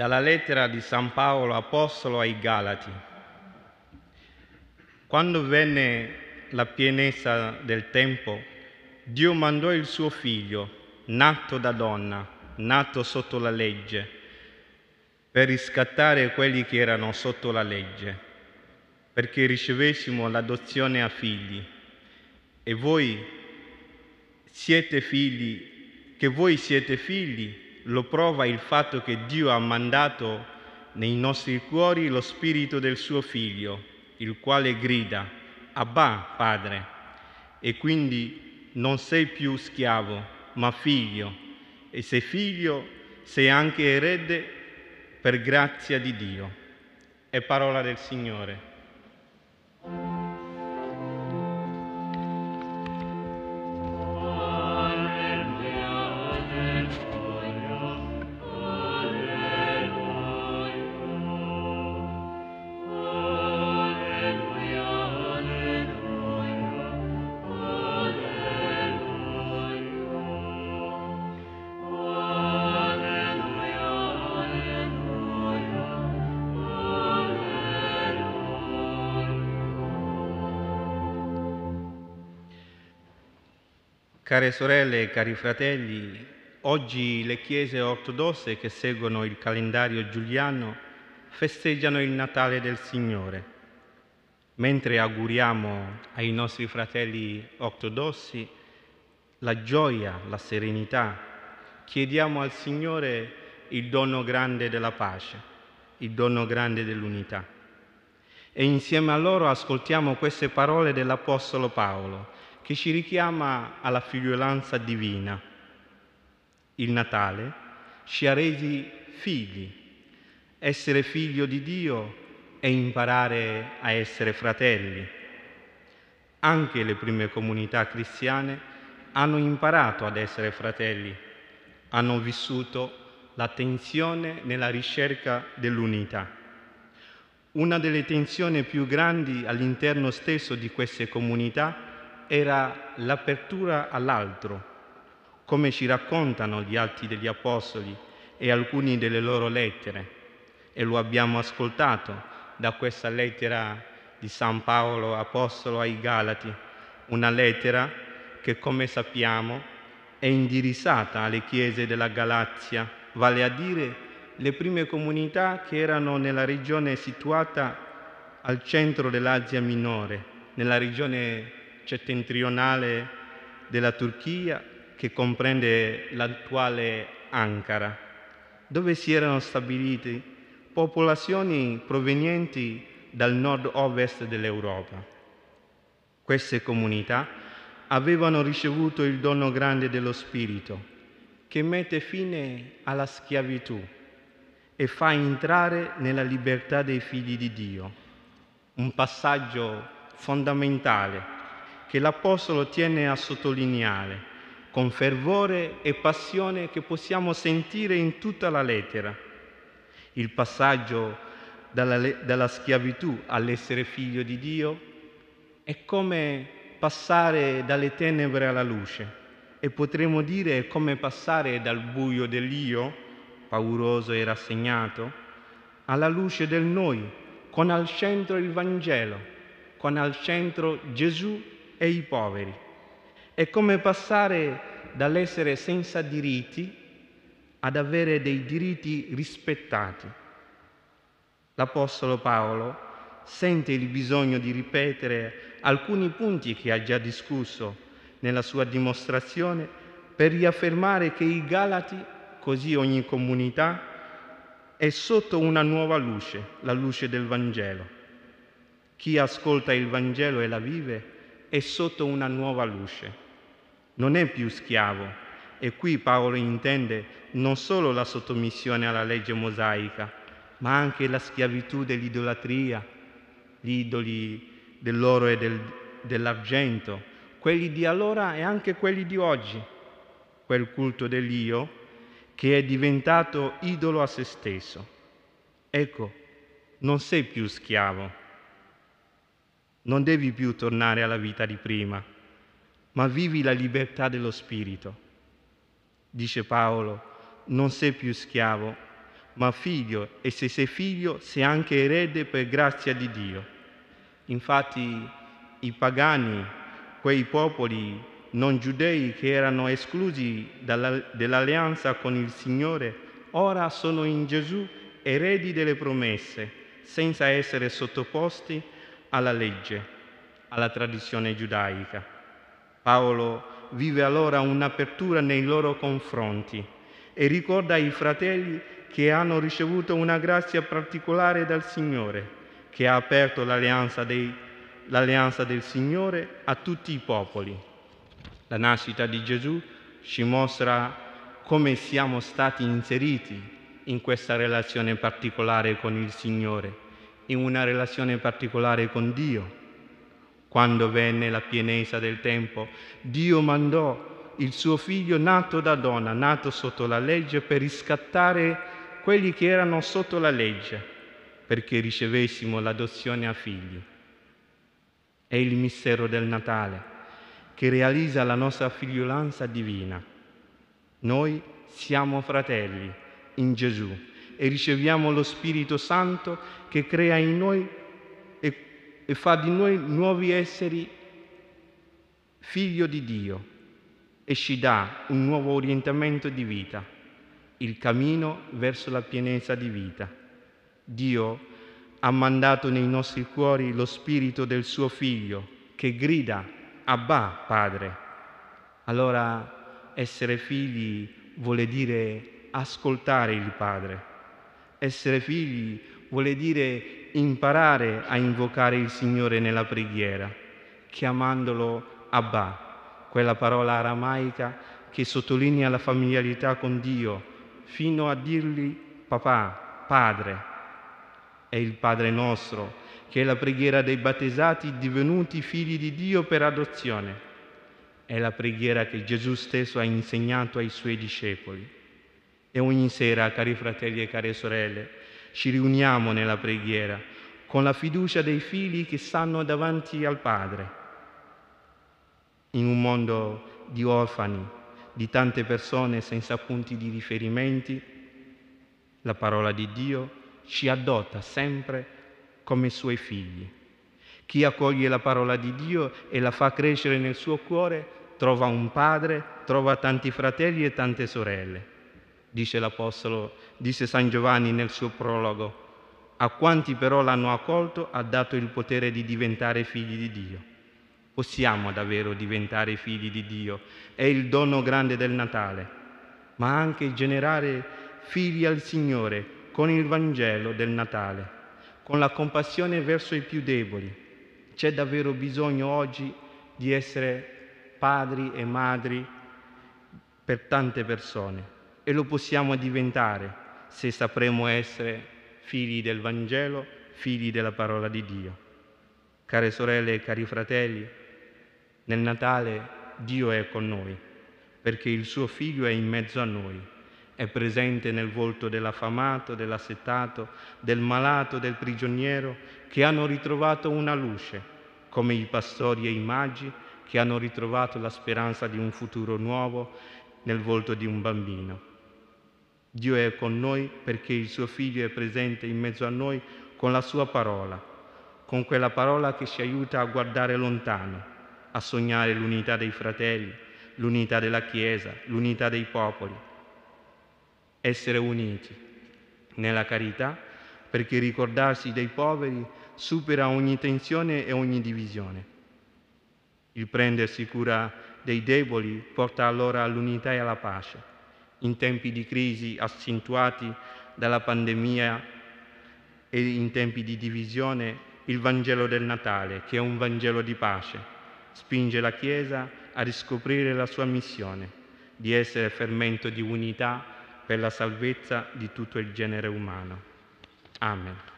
Dalla lettera di San Paolo Apostolo ai Galati. Quando venne la pienezza del tempo, Dio mandò il suo figlio, nato da donna, nato sotto la legge, per riscattare quelli che erano sotto la legge, perché ricevessimo l'adozione a figli. E voi siete figli, che voi siete figli, lo prova il fatto che Dio ha mandato nei nostri cuori lo spirito del suo figlio, il quale grida, Abba, Padre. E quindi non sei più schiavo, ma figlio. E se figlio, sei anche erede per grazia di Dio. È parola del Signore. Care sorelle e cari fratelli, oggi le chiese ortodosse che seguono il calendario giuliano festeggiano il Natale del Signore. Mentre auguriamo ai nostri fratelli ortodossi la gioia, la serenità, chiediamo al Signore il dono grande della pace, il dono grande dell'unità. E insieme a loro ascoltiamo queste parole dell'Apostolo Paolo che ci richiama alla figliolanza divina. Il Natale ci ha resi figli. Essere figlio di Dio è imparare a essere fratelli. Anche le prime comunità cristiane hanno imparato ad essere fratelli, hanno vissuto la tensione nella ricerca dell'unità. Una delle tensioni più grandi all'interno stesso di queste comunità era l'apertura all'altro, come ci raccontano gli Atti degli Apostoli e alcune delle loro lettere. E lo abbiamo ascoltato da questa lettera di San Paolo Apostolo ai Galati, una lettera che, come sappiamo, è indirizzata alle chiese della Galazia, vale a dire le prime comunità che erano nella regione situata al centro dell'Asia Minore, nella regione settentrionale della Turchia che comprende l'attuale Ankara, dove si erano stabilite popolazioni provenienti dal nord-ovest dell'Europa. Queste comunità avevano ricevuto il dono grande dello Spirito, che mette fine alla schiavitù e fa entrare nella libertà dei figli di Dio, un passaggio fondamentale che l'Apostolo tiene a sottolineare con fervore e passione che possiamo sentire in tutta la lettera. Il passaggio dalla, dalla schiavitù all'essere figlio di Dio è come passare dalle tenebre alla luce e potremmo dire è come passare dal buio dell'io, pauroso e rassegnato, alla luce del noi, con al centro il Vangelo, con al centro Gesù e i poveri. È come passare dall'essere senza diritti ad avere dei diritti rispettati. L'Apostolo Paolo sente il bisogno di ripetere alcuni punti che ha già discusso nella sua dimostrazione per riaffermare che i Galati, così ogni comunità, è sotto una nuova luce, la luce del Vangelo. Chi ascolta il Vangelo e la vive è sotto una nuova luce. Non è più schiavo. E qui Paolo intende non solo la sottomissione alla legge mosaica, ma anche la schiavitù dell'idolatria, gli idoli dell'oro e del, dell'argento, quelli di allora e anche quelli di oggi, quel culto dell'io che è diventato idolo a se stesso. Ecco, non sei più schiavo, non devi più tornare alla vita di prima, ma vivi la libertà dello Spirito. Dice Paolo, non sei più schiavo, ma figlio e se sei figlio sei anche erede per grazia di Dio. Infatti i pagani, quei popoli non giudei che erano esclusi dalla, dall'alleanza con il Signore, ora sono in Gesù eredi delle promesse, senza essere sottoposti alla legge, alla tradizione giudaica. Paolo vive allora un'apertura nei loro confronti e ricorda ai fratelli che hanno ricevuto una grazia particolare dal Signore, che ha aperto l'alleanza, dei, l'alleanza del Signore a tutti i popoli. La nascita di Gesù ci mostra come siamo stati inseriti in questa relazione particolare con il Signore, in una relazione particolare con Dio. Quando venne la pienezza del tempo, Dio mandò il suo figlio nato da donna, nato sotto la legge, per riscattare quelli che erano sotto la legge, perché ricevessimo l'adozione a figli. È il mistero del Natale che realizza la nostra figliolanza divina. Noi siamo fratelli in Gesù e riceviamo lo Spirito Santo che crea in noi e, e fa di noi nuovi esseri figlio di Dio e ci dà un nuovo orientamento di vita il cammino verso la pienezza di vita. Dio ha mandato nei nostri cuori lo spirito del suo figlio che grida Abba, Padre. Allora essere figli vuole dire ascoltare il Padre. Essere figli vuole dire imparare a invocare il Signore nella preghiera, chiamandolo Abba, quella parola aramaica che sottolinea la familiarità con Dio, fino a dirgli papà, padre. È il Padre nostro, che è la preghiera dei battezzati divenuti figli di Dio per adozione. È la preghiera che Gesù stesso ha insegnato ai suoi discepoli. E ogni sera, cari fratelli e care sorelle, ci riuniamo nella preghiera con la fiducia dei figli che stanno davanti al Padre. In un mondo di orfani, di tante persone senza punti di riferimenti, la parola di Dio ci adotta sempre come suoi figli. Chi accoglie la parola di Dio e la fa crescere nel suo cuore trova un padre, trova tanti fratelli e tante sorelle. Dice l'Apostolo, dice San Giovanni nel suo prologo, a quanti però l'hanno accolto ha dato il potere di diventare figli di Dio possiamo davvero diventare figli di Dio. È il dono grande del Natale, ma anche generare figli al Signore con il Vangelo del Natale, con la compassione verso i più deboli. C'è davvero bisogno oggi di essere padri e madri per tante persone e lo possiamo diventare se sapremo essere figli del Vangelo, figli della parola di Dio. Care sorelle e cari fratelli, nel Natale Dio è con noi, perché il suo figlio è in mezzo a noi, è presente nel volto dell'affamato, dell'assettato, del malato, del prigioniero, che hanno ritrovato una luce, come i pastori e i magi che hanno ritrovato la speranza di un futuro nuovo nel volto di un bambino. Dio è con noi perché il suo figlio è presente in mezzo a noi con la sua parola, con quella parola che ci aiuta a guardare lontano a sognare l'unità dei fratelli, l'unità della Chiesa, l'unità dei popoli. Essere uniti nella carità perché ricordarsi dei poveri supera ogni tensione e ogni divisione. Il prendersi cura dei deboli porta allora all'unità e alla pace. In tempi di crisi accentuati dalla pandemia e in tempi di divisione, il Vangelo del Natale, che è un Vangelo di pace, spinge la Chiesa a riscoprire la sua missione di essere fermento di unità per la salvezza di tutto il genere umano. Amen.